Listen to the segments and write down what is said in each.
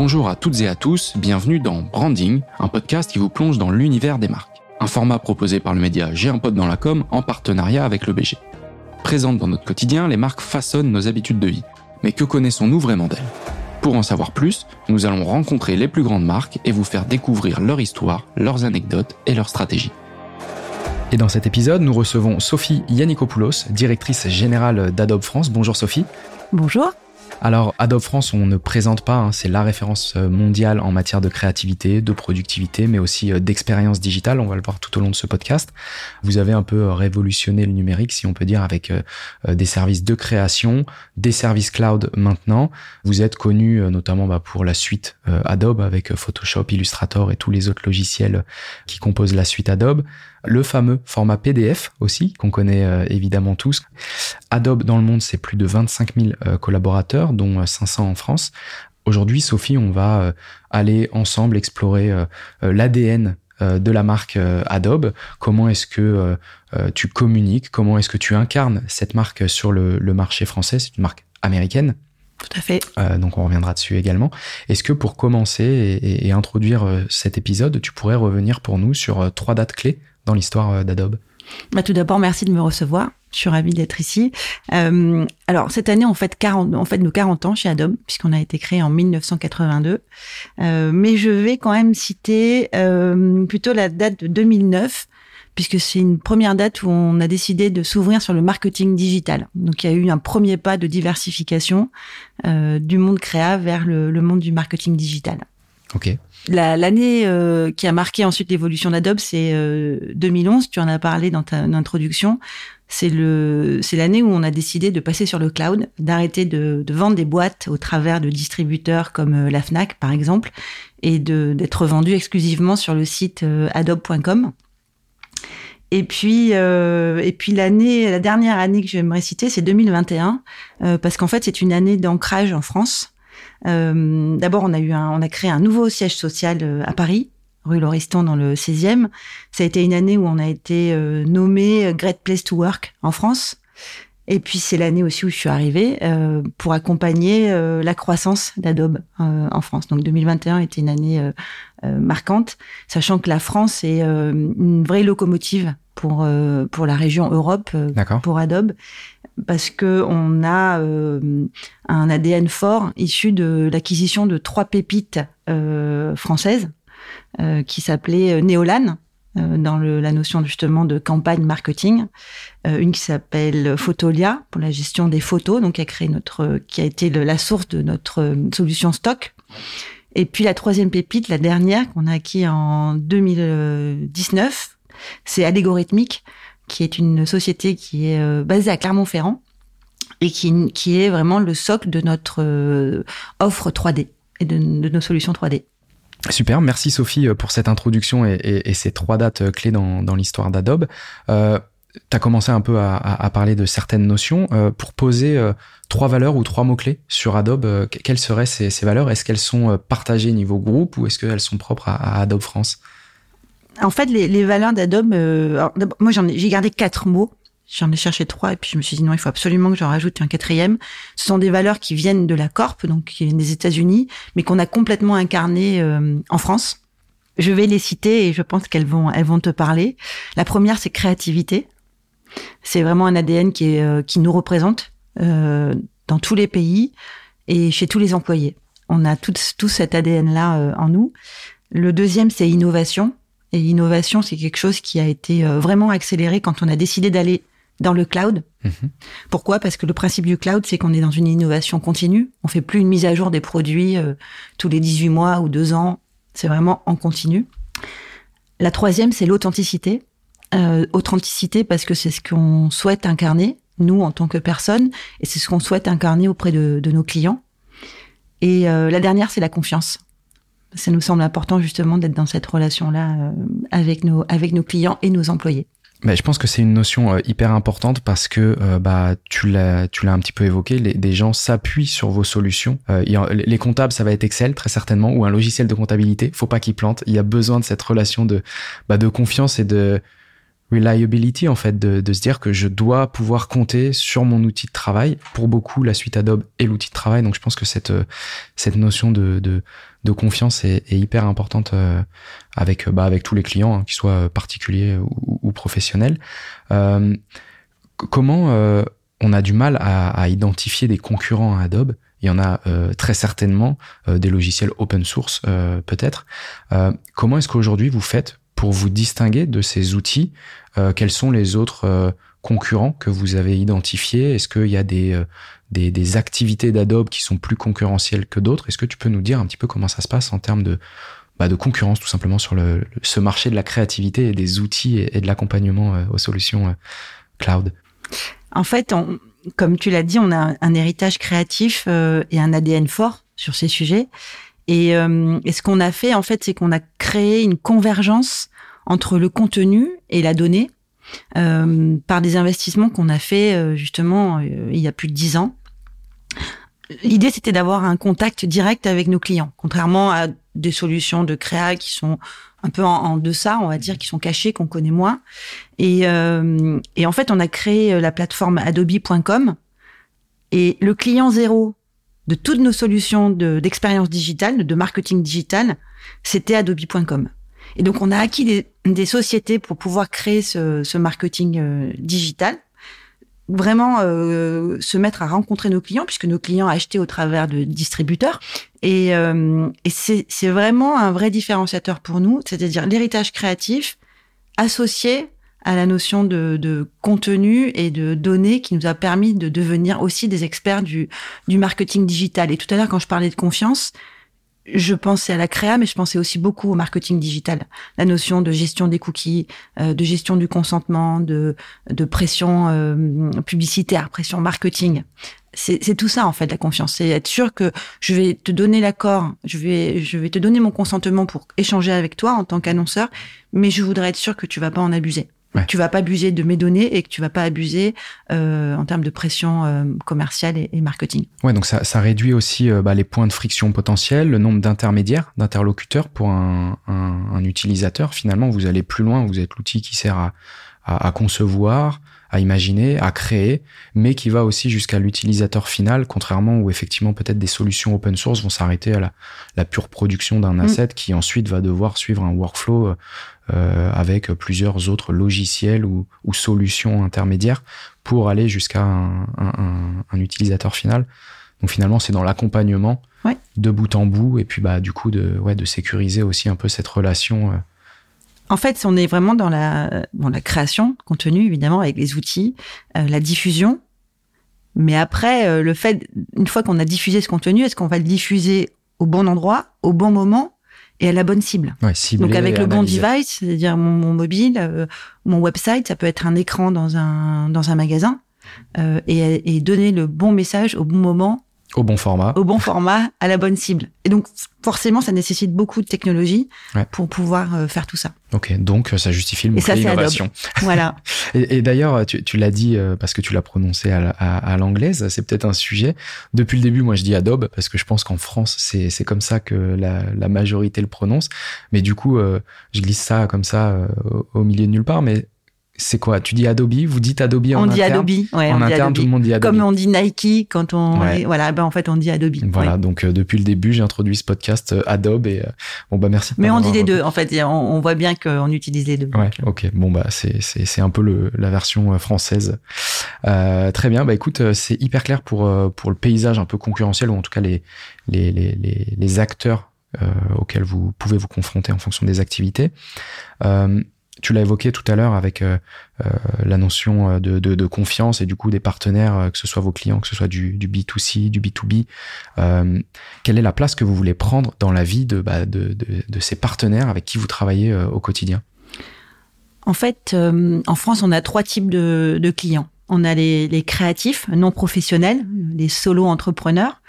Bonjour à toutes et à tous, bienvenue dans Branding, un podcast qui vous plonge dans l'univers des marques. Un format proposé par le média J'ai un pote dans la com en partenariat avec le BG. Présentes dans notre quotidien, les marques façonnent nos habitudes de vie. Mais que connaissons-nous vraiment d'elles? Pour en savoir plus, nous allons rencontrer les plus grandes marques et vous faire découvrir leur histoire, leurs anecdotes et leurs stratégies. Et dans cet épisode, nous recevons Sophie Yannikopoulos, directrice générale d'Adobe France. Bonjour Sophie. Bonjour. Alors, Adobe France, on ne présente pas, hein, c'est la référence euh, mondiale en matière de créativité, de productivité, mais aussi euh, d'expérience digitale. On va le voir tout au long de ce podcast. Vous avez un peu euh, révolutionné le numérique, si on peut dire, avec des services de création, des services cloud maintenant. Vous êtes connu notamment bah, pour la suite Adobe avec Photoshop, Illustrator et tous les autres logiciels qui composent la suite Adobe le fameux format PDF aussi, qu'on connaît euh, évidemment tous. Adobe dans le monde, c'est plus de 25 000 euh, collaborateurs, dont 500 euh, en France. Aujourd'hui, Sophie, on va aller ensemble explorer l'ADN de la marque Adobe. Comment est-ce que tu communiques? Comment est-ce que tu incarnes cette marque sur le, marché français? C'est une marque américaine. Tout à fait. donc on reviendra dessus également. Est-ce que pour commencer et introduire cet épisode, tu pourrais revenir pour nous sur trois dates clés? L'histoire euh, d'Adobe bah, Tout d'abord, merci de me recevoir. Je suis ravie d'être ici. Euh, alors, cette année, on fait, 40, on fait nos 40 ans chez Adobe, puisqu'on a été créé en 1982. Euh, mais je vais quand même citer plutôt la date de 2009, puisque c'est une première date où on a décidé de s'ouvrir sur le marketing digital. Donc, il y a eu un premier pas de diversification du monde créa vers le monde du marketing digital. Ok. L'année euh, qui a marqué ensuite l'évolution d'Adobe, c'est 2011. Euh, tu en as parlé dans ta introduction. C'est le, c'est l'année où on a décidé de passer sur le cloud, d'arrêter de, de, vendre des boîtes au travers de distributeurs comme euh, la Fnac par exemple, et de d'être vendu exclusivement sur le site adobe.com. Et puis, euh, et puis l'année, la dernière année que j'aimerais citer, c'est 2021, euh, parce qu'en fait, c'est une année d'ancrage en France. Euh, D'abord, on a eu un, on a créé un nouveau siège social euh, à Paris, rue Lauriston dans le 16e. Ça a été une année où on a été euh, nommé Great Place to Work en France. Et puis c'est l'année aussi où je suis arrivée euh, pour accompagner euh, la croissance d'Adobe euh, en France. Donc 2021 était une année marquante, sachant que la France est une vraie locomotive pour pour la région Europe pour Adobe parce que on a euh, un ADN fort issu de l'acquisition de trois pépites euh, françaises euh, qui s'appelaient Néolan dans le, la notion justement de campagne marketing, une qui s'appelle Photolia pour la gestion des photos, donc qui a créé notre, qui a été la source de notre solution stock. Et puis la troisième pépite, la dernière qu'on a acquis en 2019, c'est Allégorithmique, qui est une société qui est euh, basée à Clermont-Ferrand et qui, qui est vraiment le socle de notre euh, offre 3D et de, nos solutions 3D. Super, merci Sophie euh, pour cette introduction et, ces trois dates clés dans, l'histoire d'Adobe. Euh, tu as commencé un peu à, parler de certaines notions. pour poser trois valeurs ou trois mots-clés sur Adobe, quelles seraient ces, valeurs? Est-ce qu'elles sont partagées niveau groupe ou est-ce qu'elles sont propres à Adobe France? En fait, les, valeurs d'Adobe, euh, moi j'ai gardé quatre mots. J'en ai cherché trois et puis je me suis dit non, il faut absolument que j'en rajoute un quatrième. Ce sont des valeurs qui viennent de la Corp, donc qui viennent des États-Unis, mais qu'on a complètement incarnées euh, en France. Je vais les citer et je pense qu'elles vont, elles vont te parler. La première, c'est créativité. C'est vraiment un ADN qui, est, euh, qui nous représente euh, dans tous les pays et chez tous les employés. On a tout, tout cet ADN-là en nous. Le deuxième, c'est innovation. Et l'innovation, c'est quelque chose qui a été euh, vraiment accéléré quand on a décidé d'aller dans le cloud. Mhm. Pourquoi? Parce que le principe du cloud, c'est qu'on est dans une innovation continue. On fait plus une mise à jour des produits euh, tous les 18 mois ou deux ans. C'est vraiment en continu. La troisième, c'est l'authenticité. Euh, authenticité parce que c'est ce qu'on souhaite incarner, nous, en tant que personne, et c'est ce qu'on souhaite incarner auprès de, de nos clients. Et la dernière, c'est la confiance ça nous semble important justement d'être dans cette relation-là euh, avec nos avec nos clients et nos employés. Mais je pense que c'est une notion euh, hyper importante parce que euh, bah tu l'as tu l'as un petit peu évoqué, les, des gens s'appuient sur vos solutions. les comptables, ça va être Excel très certainement ou un logiciel de comptabilité. Faut pas qu'il plante. Il y a besoin de cette relation de bah, de confiance et de reliability en fait de, de, se dire que je dois pouvoir compter sur mon outil de travail pour beaucoup la suite Adobe et l'outil de travail. Donc je pense que cette cette notion de de, de confiance est, est, hyper importante euh, avec bah, avec tous les clients hein, qu'ils soient particuliers ou, ou professionnels. Euh, comment euh, on a du mal à, à, identifier des concurrents à Adobe? Il y en a euh, très certainement euh, des logiciels open source peut-être. Comment est-ce qu'aujourd'hui vous faites pour vous distinguer de ces outils, euh, quels sont les autres euh, concurrents que vous avez identifiés? Est-ce qu'il y a des, euh, des, des, activités d'Adobe qui sont plus concurrentielles que d'autres? Est-ce que tu peux nous dire un petit peu comment ça se passe en termes de, bah, de concurrence tout simplement sur le, ce marché de la créativité et des outils et, de l'accompagnement aux solutions cloud? En fait, comme tu l'as dit, on a un héritage créatif et un ADN fort sur ces sujets. Et, euh, et ce qu'on a fait, en fait, c'est qu'on a créé une convergence entre le contenu et la donnée euh, par des investissements qu'on a fait euh, justement euh, il y a plus de dix ans. L'idée, c'était d'avoir un contact direct avec nos clients, contrairement à des solutions de créa qui sont un peu en, en deçà, on va dire, qui sont cachées, qu'on connaît moins. Et, euh, et en fait, on a créé la plateforme adobe.com. Et le client zéro de toutes nos solutions d'expérience digitale, de marketing digital, c'était adobe.com. Et donc, on a acquis des, sociétés pour pouvoir créer ce, ce marketing euh, digital, vraiment euh, se mettre à rencontrer nos clients, puisque nos clients achetaient au travers de distributeurs. Et, euh, et c'est vraiment un vrai différenciateur pour nous, c'est-à-dire l'héritage créatif associé à la notion de, de, contenu et de données qui nous a permis de devenir aussi des experts du, du marketing digital. Et tout à l'heure, quand je parlais de confiance, je pensais à la créa, mais je pensais aussi beaucoup au marketing digital. La notion de gestion des cookies, euh, de gestion du consentement, de, de pression euh, publicitaire, pression marketing. C'est tout ça en fait la confiance. C'est être sûr que je vais te donner l'accord, je vais je vais te donner mon consentement pour échanger avec toi en tant qu'annonceur, mais je voudrais être sûr que tu vas pas en abuser. Ouais. Tu vas pas abuser de mes données et que tu vas pas abuser euh, en termes de pression euh, commerciale et, et, marketing. Ouais, donc ça, ça réduit aussi euh, bah, les points de friction potentiels, le nombre d'intermédiaires, d'interlocuteurs pour un, un, un, utilisateur. Finalement, vous allez plus loin. Vous êtes l'outil qui sert à, à, à, concevoir, à imaginer, à créer, mais qui va aussi jusqu'à l'utilisateur final, contrairement où effectivement peut-être des solutions open source vont s'arrêter à la, la, pure production d'un asset mmh. qui ensuite va devoir suivre un workflow euh, avec plusieurs autres logiciels ou, ou, solutions intermédiaires pour aller jusqu'à un, un, un, utilisateur final. Donc finalement, c'est dans l'accompagnement ouais. de bout en bout et puis bah du coup de ouais de sécuriser aussi un peu cette relation. Euh. En fait, on est vraiment dans la dans la création de contenu évidemment avec les outils, euh, la diffusion. Mais après, euh, le fait une fois qu'on a diffusé ce contenu, est-ce qu'on va le diffuser au bon endroit, au bon moment et à la bonne cible? Ouais, Donc avec le bon device, c'est-à-dire mon, mon, mobile, euh, mon website, ça peut être un écran dans un dans un magasin euh, et, et, donner le bon message au bon moment. Au bon format. Au bon format, à la bonne cible. Et donc forcément, ça nécessite beaucoup de technologie ouais. pour pouvoir euh, faire tout ça. Ok, donc ça justifie le mot innovation. Voilà. et, et d'ailleurs, tu, tu l'as dit euh, parce que tu l'as prononcé à, à, à l'anglaise, c'est peut-être un sujet. Depuis le début, moi je dis Adobe parce que je pense qu'en France, c'est, c'est comme ça que la, la majorité le prononce. Mais du coup, euh, je glisse ça comme ça euh, au, au milieu de nulle part. Mais c'est quoi? Tu dis Adobe? Vous dites Adobe on en dit interne? Adobe, ouais, En on dit interne, Adobe. tout le monde dit Adobe. Comme on dit Nike quand on, Ouais. est- voilà, ben en fait on dit Adobe. Voilà, ouais. donc euh, depuis le début, j'ai introduit ce podcast euh, Adobe et euh, bon bah merci. Mais on dit les deux. En fait, on, on voit bien qu'on utilise les deux. Ouais, ok. Bon bah c'est c'est c'est un peu le la version française. Euh, très bien. Bah écoute, c'est hyper clair pour pour le paysage un peu concurrentiel ou en tout cas les les les les, les acteurs auxquels vous pouvez vous confronter en fonction des activités. Tu l'as évoqué tout à l'heure avec euh, euh, la notion euh, de, de, de confiance et du coup des partenaires, euh, que ce soit vos clients, que ce soit du, du B2C, du B2B. Euh, quelle est la place que vous voulez prendre dans la vie de, bah, de, de, ces partenaires avec qui vous travaillez au quotidien? En fait, en France, on a trois types de clients. On a les, créatifs non professionnels, les solo entrepreneurs,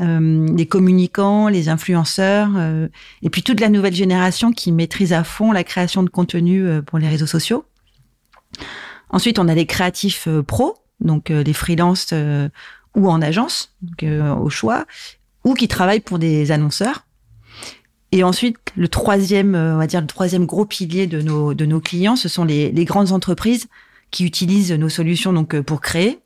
euh, les communicants, les influenceurs, euh, et puis toute la nouvelle génération qui maîtrise à fond la création de contenu euh, pour les réseaux sociaux. Ensuite, on a les créatifs pros, donc les freelances ou en agence, au choix, ou qui travaillent pour des annonceurs. Et ensuite, le troisième, on va dire le troisième gros pilier de nos de nos clients, ce sont les, les grandes entreprises qui utilisent nos solutions donc pour créer,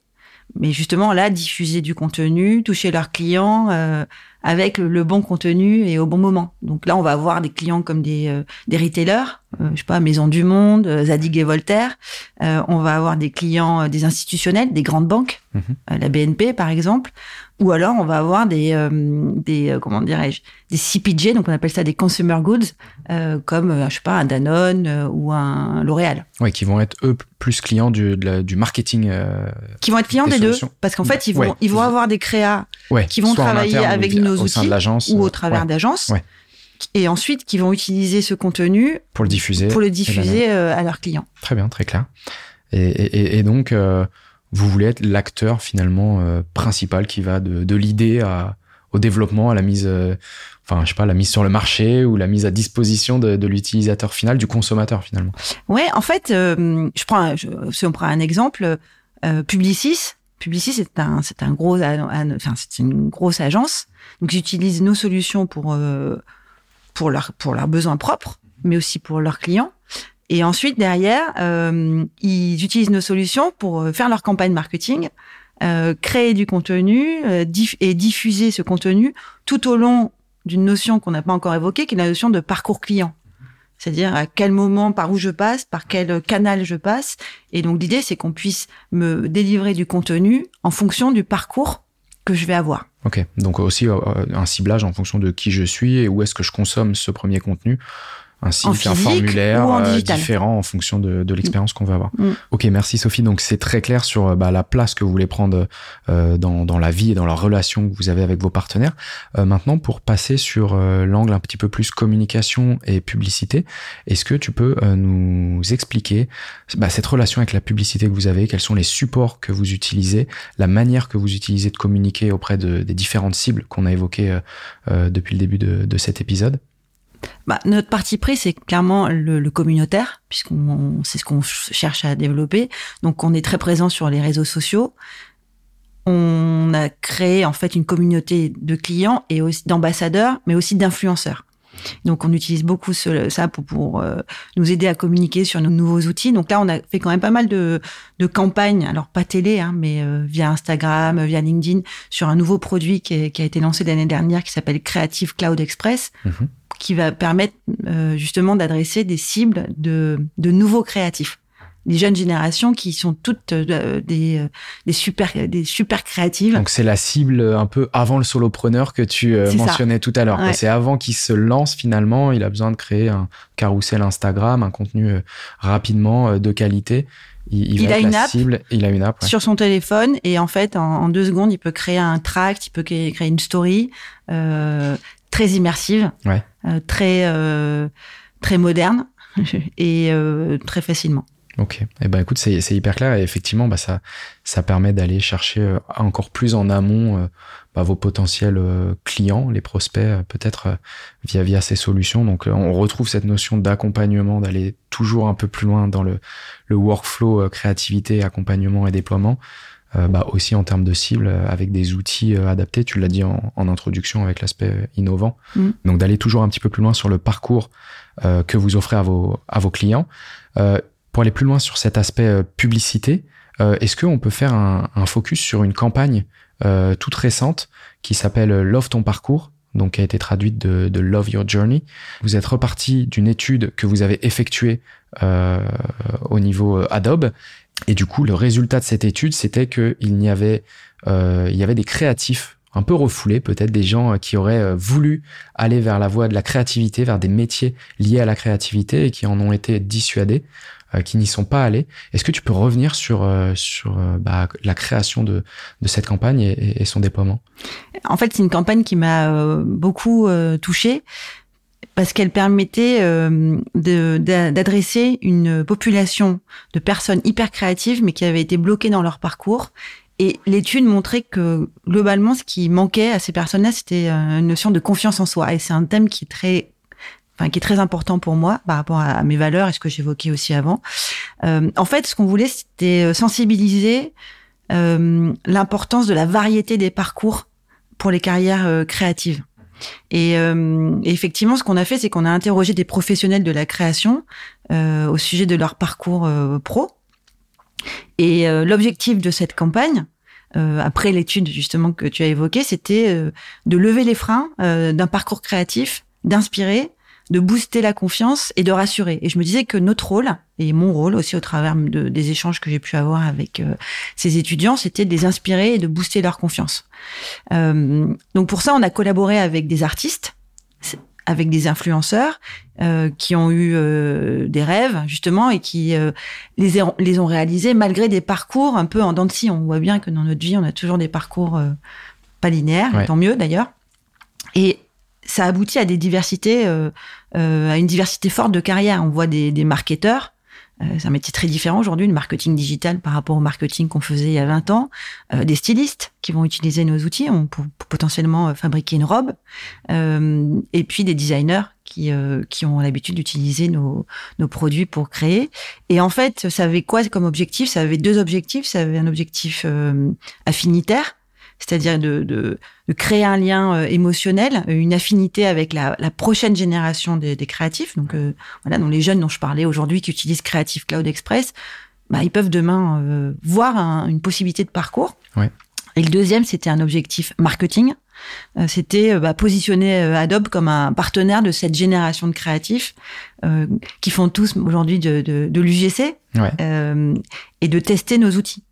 mais justement là diffuser du contenu, toucher leurs clients euh, avec le, bon contenu et au bon moment. Donc là, on va avoir des clients comme des euh, des retailers, euh, je sais pas Maison du Monde, Zadig et Voltaire. on va avoir des clients des institutionnels, des grandes banques, mhm. la BNP par exemple. Ou alors, on va avoir des, euh, des euh, comment dirais-je, des CPG, donc on appelle ça des consumer goods, euh, comme, je sais pas, un Danone ou un L'Oréal. Oui, qui vont être, eux, plus clients du, du marketing. qui vont être clients des, deux. Parce qu'en fait, ils vont, ils vont avoir des créas qui vont travailler avec nos outils ou au travers d'agences. Et ensuite, qui vont utiliser ce contenu pour le diffuser, pour le diffuser à leurs clients. Très bien, très clair. Et, et, et donc, vous voulez être l'acteur finalement euh, principal qui va de, de l'idée au développement, à la mise, euh, enfin je sais pas, la mise sur le marché ou la mise à disposition de, de l'utilisateur final, du consommateur finalement. Ouais, en fait, euh, je prends, si on prend un exemple, Publicis. Publicis c'est un, c'est un gros, enfin c'est une grosse agence, donc ils utilisent nos solutions pour pour leur pour leurs besoins propres, mais aussi pour leurs clients. Et ensuite, derrière, euh, ils utilisent nos solutions pour euh, faire leur campagne marketing, euh, créer du contenu et diffuser ce contenu tout au long d'une notion qu'on n'a pas encore évoquée, qui est la notion de parcours client. C'est-à-dire à quel moment, par où je passe, par quel canal je passe. Et donc l'idée, c'est qu'on puisse me délivrer du contenu en fonction du parcours que je vais avoir. Ok, donc aussi un ciblage en fonction de qui je suis et où est-ce que je consomme ce premier contenu un site, un formulaire euh, différent en fonction de, de l'expérience qu'on va avoir. Mm. Ok, merci Sophie. Donc c'est très clair sur euh, bah, la place que vous voulez prendre euh, dans, dans la vie et dans la relation que vous avez avec vos partenaires. Euh, maintenant, pour passer sur l'angle un petit peu plus communication et publicité, est-ce que tu peux nous expliquer bah, cette relation avec la publicité que vous avez, quels sont les supports que vous utilisez, la manière que vous utilisez de communiquer auprès de, des différentes cibles qu'on a évoquées depuis le début de, de cet épisode? Bah, notre parti pris, c'est clairement le, le communautaire, puisqu'on c'est ce qu'on cherche à développer. Donc, on est très présent sur les réseaux sociaux. On a créé en fait une communauté de clients et aussi d'ambassadeurs, mais aussi d'influenceurs. Donc, on utilise beaucoup ça pour, pour euh, nous aider à communiquer sur nos nouveaux outils. Donc là, on a fait quand même pas mal de, de campagnes, alors pas télé, hein, mais euh, via Instagram, via LinkedIn, sur un nouveau produit qui, qui a été lancé l'année dernière qui s'appelle Creative Cloud Express. Mm-hmm qui va permettre euh, justement d'adresser des cibles de, de nouveaux créatifs les jeunes générations qui sont toutes euh, des, euh, des super des super créatives. Donc c'est la cible un peu avant le solopreneur que tu mentionnais tout à l'heure. C'est avant qu'il se lance finalement, il a besoin de créer un carrousel Instagram, un contenu rapidement de qualité. Il, il a une app. Cible, il a une app sur son téléphone et en fait en, deux secondes il peut créer un tract, il peut créer, une story. Euh, très immersive, ouais. euh, très euh, très moderne et euh, très facilement. Ok. Eh ben écoute, c'est hyper clair et effectivement, bah ça ça permet d'aller chercher euh, encore plus en amont euh, bah, vos potentiels clients, les prospects, peut-être via via ces solutions. Donc on retrouve cette notion d'accompagnement, d'aller toujours un peu plus loin dans le le workflow créativité, accompagnement et déploiement. Euh, bah, aussi en termes de cible euh, avec des outils euh, adaptés. Tu l'as dit en, en, introduction avec l'aspect innovant. Mm. Donc d'aller toujours un petit peu plus loin sur le parcours que vous offrez à vos à vos clients. Pour aller plus loin sur cet aspect publicité, est-ce qu'on peut faire un, focus sur une campagne toute récente qui s'appelle Love ton parcours donc qui a été traduite de, Love Your Journey. Vous êtes reparti d'une étude que vous avez effectuée euh, au niveau Adobe et du coup, le résultat de cette étude, c'était qu'il y avait, euh, il y avait des créatifs un peu refoulés, peut-être des gens euh, qui auraient euh, voulu aller vers la voie de la créativité, vers des métiers liés à la créativité et qui en ont été dissuadés, euh, qui n'y sont pas allés. Est-ce que tu peux revenir sur bah, la création de, de cette campagne et, son déploiement? En fait, c'est une campagne qui m'a beaucoup touchée parce qu'elle permettait d'adresser une population de personnes hyper créatives, mais qui avaient été bloquées dans leur parcours. Et l'étude montrait que globalement, ce qui manquait à ces personnes-là, c'était euh, une notion de confiance en soi. Et c'est un thème qui est très Enfin, qui est très important pour moi par rapport à, mes valeurs et ce que j'évoquais aussi avant. Euh, en fait, ce qu'on voulait, c'était sensibiliser euh, l'importance de la variété des parcours pour les carrières créatives. Et, euh, effectivement, ce qu'on a fait, c'est qu'on a interrogé des professionnels de la création euh, au sujet de leur parcours euh, pro. Et euh, l'objectif de cette campagne, euh, après l'étude justement que tu as évoquée, c'était euh, de lever les freins euh, d'un parcours créatif, d'inspirer, de booster la confiance et de rassurer. Et je me disais que notre rôle, et mon rôle aussi au travers de, des échanges que j'ai pu avoir avec euh, ces étudiants, c'était de les inspirer et de booster leur confiance. Euh, donc pour ça, on a collaboré avec des artistes, avec des influenceurs euh, qui ont eu euh, des rêves justement et qui euh, les, ont, les ont réalisés malgré des parcours un peu en dents de scie. On voit bien que dans notre vie, on a toujours des parcours euh, pas linéaires, Ouais. tant mieux d'ailleurs. Et ça aboutit à des diversités, euh, euh, à une diversité forte de carrière. On voit des, des marketeurs. Euh, c'est un métier très différent aujourd'hui, le marketing digital par rapport au marketing qu'on faisait il y a 20 ans. Euh, des stylistes qui vont utiliser nos outils pour potentiellement euh, fabriquer une robe. Euh, et puis des designers qui, euh, qui ont l'habitude d'utiliser nos, nos produits pour créer. Et en fait, ça avait quoi comme objectif? Ça avait deux objectifs. Ça avait un objectif euh, affinitaire, c'est-à-dire de, de, de créer un lien euh, émotionnel, une affinité avec la, la prochaine génération des, des créatifs. Donc euh, voilà, donc les jeunes dont je parlais aujourd'hui qui utilisent Creative Cloud Express, bah, ils peuvent demain euh, voir un- une possibilité de parcours. Ouais. Et le deuxième, c'était un objectif marketing. Euh, c'était euh, bah, positionner euh, Adobe comme un partenaire de cette génération de créatifs euh, qui font tous aujourd'hui de, de, de l'UGC Ouais. euh, et de tester nos outils.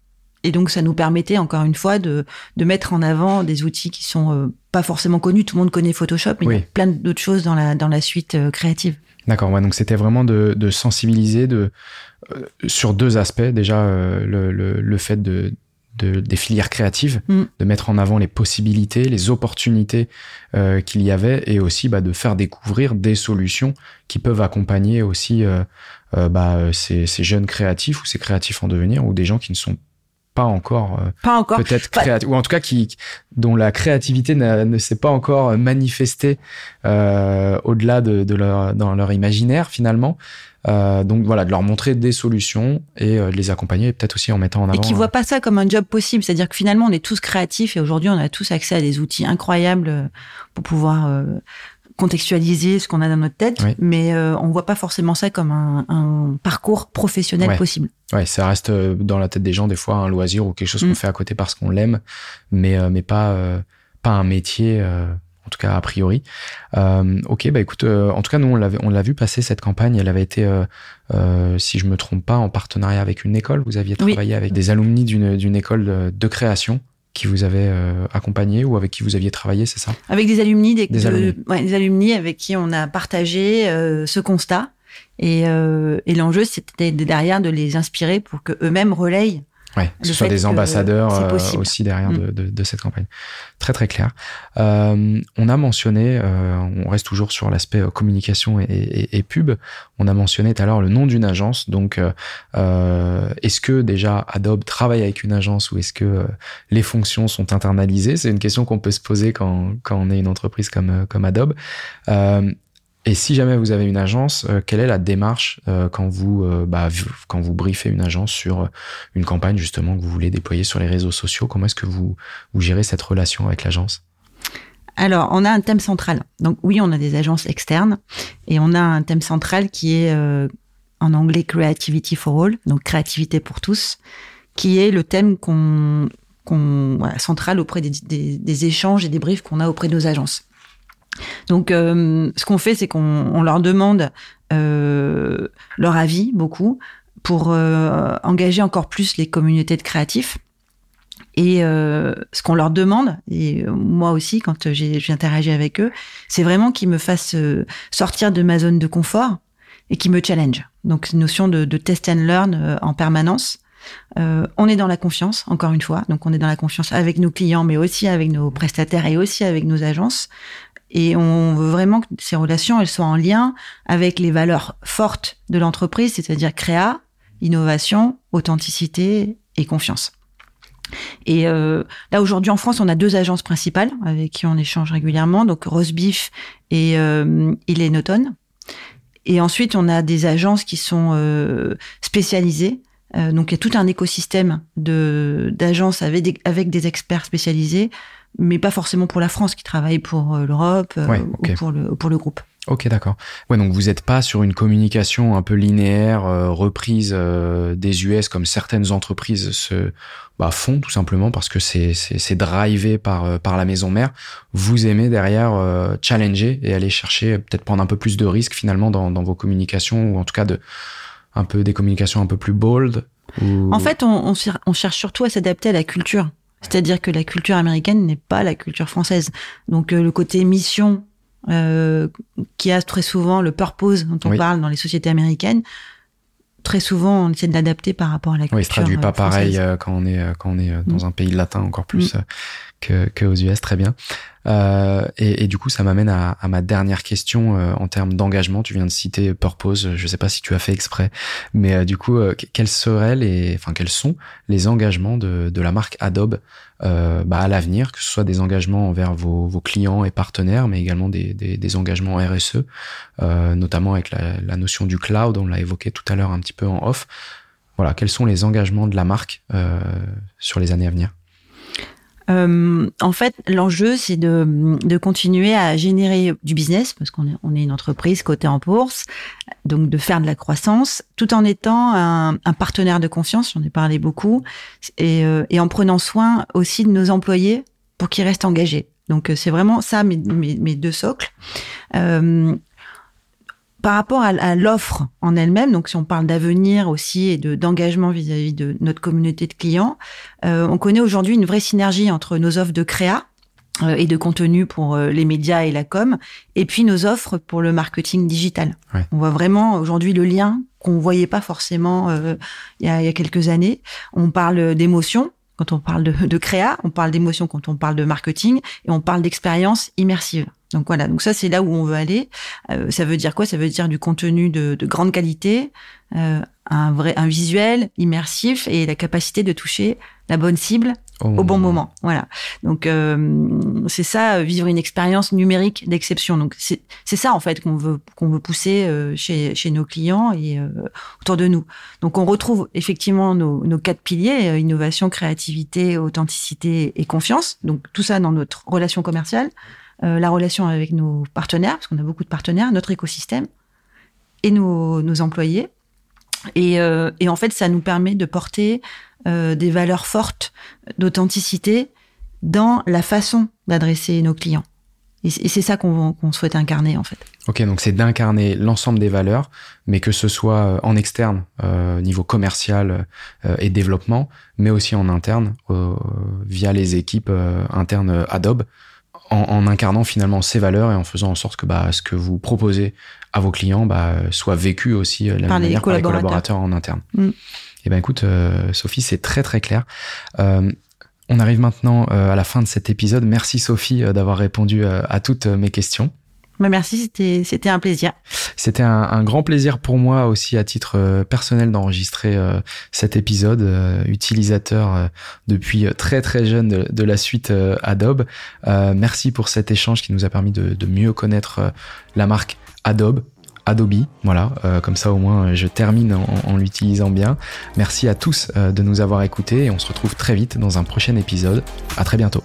Et donc, ça nous permettait encore une fois de, de mettre en avant des outils qui sont euh, pas forcément connus. Tout le monde connaît Photoshop, mais il y a plein d'autres choses dans la dans la suite euh, créative. D'accord, ouais, donc c'était vraiment de, de sensibiliser de, euh, sur deux aspects. Déjà, le, le, le fait de, de, des filières créatives, Mm. de mettre en avant les possibilités, les opportunités qu'il y avait, et aussi bah, de faire découvrir des solutions qui peuvent accompagner aussi bah, ces, ces jeunes créatifs ou ces créatifs en devenir, ou des gens qui ne sont pas encore euh, Pas encore. peut-être créatifs, ou en tout cas qui dont la créativité ne s'est pas encore manifestée euh, au-delà de, de leur dans leur imaginaire finalement. Euh, donc voilà, de leur montrer des solutions et euh, de les accompagner, peut-être aussi en mettant en avant. et qui euh, voient pas ça comme un job possible. C'est-à-dire que finalement, on est tous créatifs et aujourd'hui, on a tous accès à des outils incroyables euh, pour pouvoir euh, contextualiser ce qu'on a dans notre tête, Oui. mais euh, on voit pas forcément ça comme un, un parcours professionnel Ouais. possible. Ouais, ça reste euh, dans la tête des gens des fois un loisir ou quelque chose Mm. qu'on fait à côté parce qu'on l'aime, mais euh, mais pas euh, pas un métier. euh, en tout cas, a priori. Euh, ok, bah écoute, euh, en tout cas, nous on l'avait, on l'a vu passer cette campagne. Elle avait été, euh, euh, si je me trompe pas, en partenariat avec une école. Vous aviez Oui. travaillé avec des alumni d'une d'une école de, de création qui vous avait euh, accompagné ou avec qui vous aviez travaillé, c'est ça? Avec des alumni, des, Des de- alumni. ouais, des alumni avec qui on a partagé euh, ce constat. Et, euh, et l'enjeu, c'était de- derrière de les inspirer pour que eux-mêmes relayent. Ouais, que ce soit des ambassadeurs euh, aussi derrière Mm. de, de, de cette campagne. Très très clair. Euh, on a mentionné, euh, on reste toujours sur l'aspect euh, communication et, et, et pub. On a mentionné tout à l'heure le nom d'une agence. Donc, euh, est-ce que déjà Adobe travaille avec une agence ou est-ce que les fonctions sont internalisées? C'est une question qu'on peut se poser quand, quand on est une entreprise comme, comme Adobe. Et si jamais vous avez une agence, euh, quelle est la démarche euh, quand vous euh, bah, quand vous briefez une agence sur une campagne justement que vous voulez déployer sur les réseaux sociaux Comment est-ce que vous vous gérez cette relation avec l'agence? Alors, on a un thème central. Donc oui, on a des agences externes et on a un thème central qui est en anglais Creativity for All, donc créativité pour tous, qui est le thème central auprès des échanges et des briefs qu'on a auprès de nos agences. Donc, euh, ce qu'on fait, c'est qu'on on leur demande euh, leur avis beaucoup pour euh, engager encore plus les communautés de créatifs. Et ce qu'on leur demande, et moi aussi quand j'ai interagi avec eux, c'est vraiment qu'ils me fassent sortir de ma zone de confort et qu'ils me challenge. Donc une notion de, test and learn en permanence. On est dans la confiance, encore une fois. Donc on est dans la confiance avec nos clients, mais aussi avec nos prestataires et aussi avec nos agences. Et on veut vraiment que ces relations, elles soient en lien avec les valeurs fortes de l'entreprise, c'est-à-dire créa, innovation, authenticité et confiance. Et euh, là aujourd'hui en France, on a deux agences principales avec qui on échange régulièrement, donc Rosebeef et euh, Ilenoton. Et ensuite, on a des agences qui sont euh, spécialisées. Euh, donc il y a tout un écosystème de d'agences avec des, avec des experts spécialisés mais pas forcément pour la France, qui travaille pour l'Europe ou pour le, pour le groupe. Ok, d'accord. Ouais, donc vous n'êtes pas sur une communication un peu linéaire, reprise des US comme certaines entreprises se bah, font tout simplement parce que c'est c'est drivé par par la maison mère. Vous aimez derrière challenger et aller chercher peut-être prendre un peu plus de risques finalement dans dans vos communications ou en tout cas de un peu des communications un peu plus bold En fait, on, on, cherche surtout à s'adapter à la culture. C'est-à-dire que la culture américaine n'est pas la culture française. Donc euh, le côté mission euh, qui a très souvent le purpose dont on parle dans les sociétés américaines, très souvent on essaie de l'adapter par rapport à la culture. Oui, il se traduit pas euh, pareil quand on est quand on est dans mm. un pays latin encore plus. Mm que, que aux US, très bien. Euh, et, et, du coup, ça m'amène à, à, ma dernière question euh, en termes d'engagement. Tu viens de citer Purpose. Je sais pas si tu as fait exprès, mais euh, du coup, euh, quels seraient les, enfin, quels sont les engagements de, de la marque Adobe bah, à l'avenir, que ce soit des engagements envers vos, vos clients et partenaires, mais également des, des, des engagements RSE, notamment avec la, la, notion du cloud. On l'a évoqué tout à l'heure un petit peu en off. Voilà, quels sont les engagements de la marque sur les années à venir? Euh, en fait, l'enjeu, c'est de, de, continuer à générer du business, parce qu'on est, on est une entreprise cotée en bourse, donc de faire de la croissance, tout en étant un, un partenaire de confiance, j'en ai parlé beaucoup, et, euh, et, en prenant soin aussi de nos employés pour qu'ils restent engagés. Donc euh, c'est vraiment ça mes, mes, mes deux socles. Par rapport à, l'offre en elle-même, donc si on parle d'avenir aussi et de d'engagement vis-à-vis de notre communauté de clients, euh, on connaît aujourd'hui une vraie synergie entre nos offres de créa euh, et de contenu pour euh, les médias et la com, et puis nos offres pour le marketing digital. On voit vraiment aujourd'hui le lien qu'on voyait pas forcément il y, a, il, y a, quelques années. On parle d'émotion quand on parle de, de créa, on parle d'émotion quand on parle de marketing, et on parle d'expérience immersive. Donc voilà, donc ça c'est là où on veut aller. Euh, ça veut dire quoi? Ça veut dire du contenu de, de grande qualité, euh, un vrai, un visuel immersif et la capacité de toucher la bonne cible au, bon moment. Voilà. Donc euh, c'est ça, vivre une expérience numérique d'exception. Donc c'est ça en fait qu'on veut qu'on veut pousser chez, chez nos clients et autour de nous. Donc on retrouve effectivement nos, nos quatre piliers innovation, créativité, authenticité et confiance. Donc tout ça dans notre relation commerciale. Euh, la relation avec nos partenaires, parce qu'on a beaucoup de partenaires, notre écosystème et nos, nos employés. Et, euh, et, en fait, ça nous permet de porter euh, des valeurs fortes d'authenticité dans la façon d'adresser nos clients. Et c'est ça qu'on souhaite incarner en fait. Ok, donc c'est d'incarner l'ensemble des valeurs, mais que ce soit en externe, euh, niveau commercial euh, et développement, mais aussi en interne, euh, via les équipes internes Adobe, en, incarnant finalement ces valeurs et en faisant en sorte que bah, ce que vous proposez à vos clients bah, soit vécu aussi euh, la par, les par les collaborateurs en interne. Mm. Et eh ben écoute, euh, Sophie, c'est très très clair. Euh, on arrive maintenant à la fin de cet épisode. Merci Sophie d'avoir répondu à toutes mes questions. Bah, merci, c'était c'était un plaisir. C'était un, un, grand plaisir pour moi aussi à titre personnel d'enregistrer cet épisode utilisateur depuis très très jeune de, de la suite Adobe. merci pour cet échange qui nous a permis de, de mieux connaître la marque Adobe. Adobe, voilà, comme ça au moins je termine en, en l'utilisant bien. Merci à tous de nous avoir écoutés et on se retrouve très vite dans un prochain épisode. À très bientôt.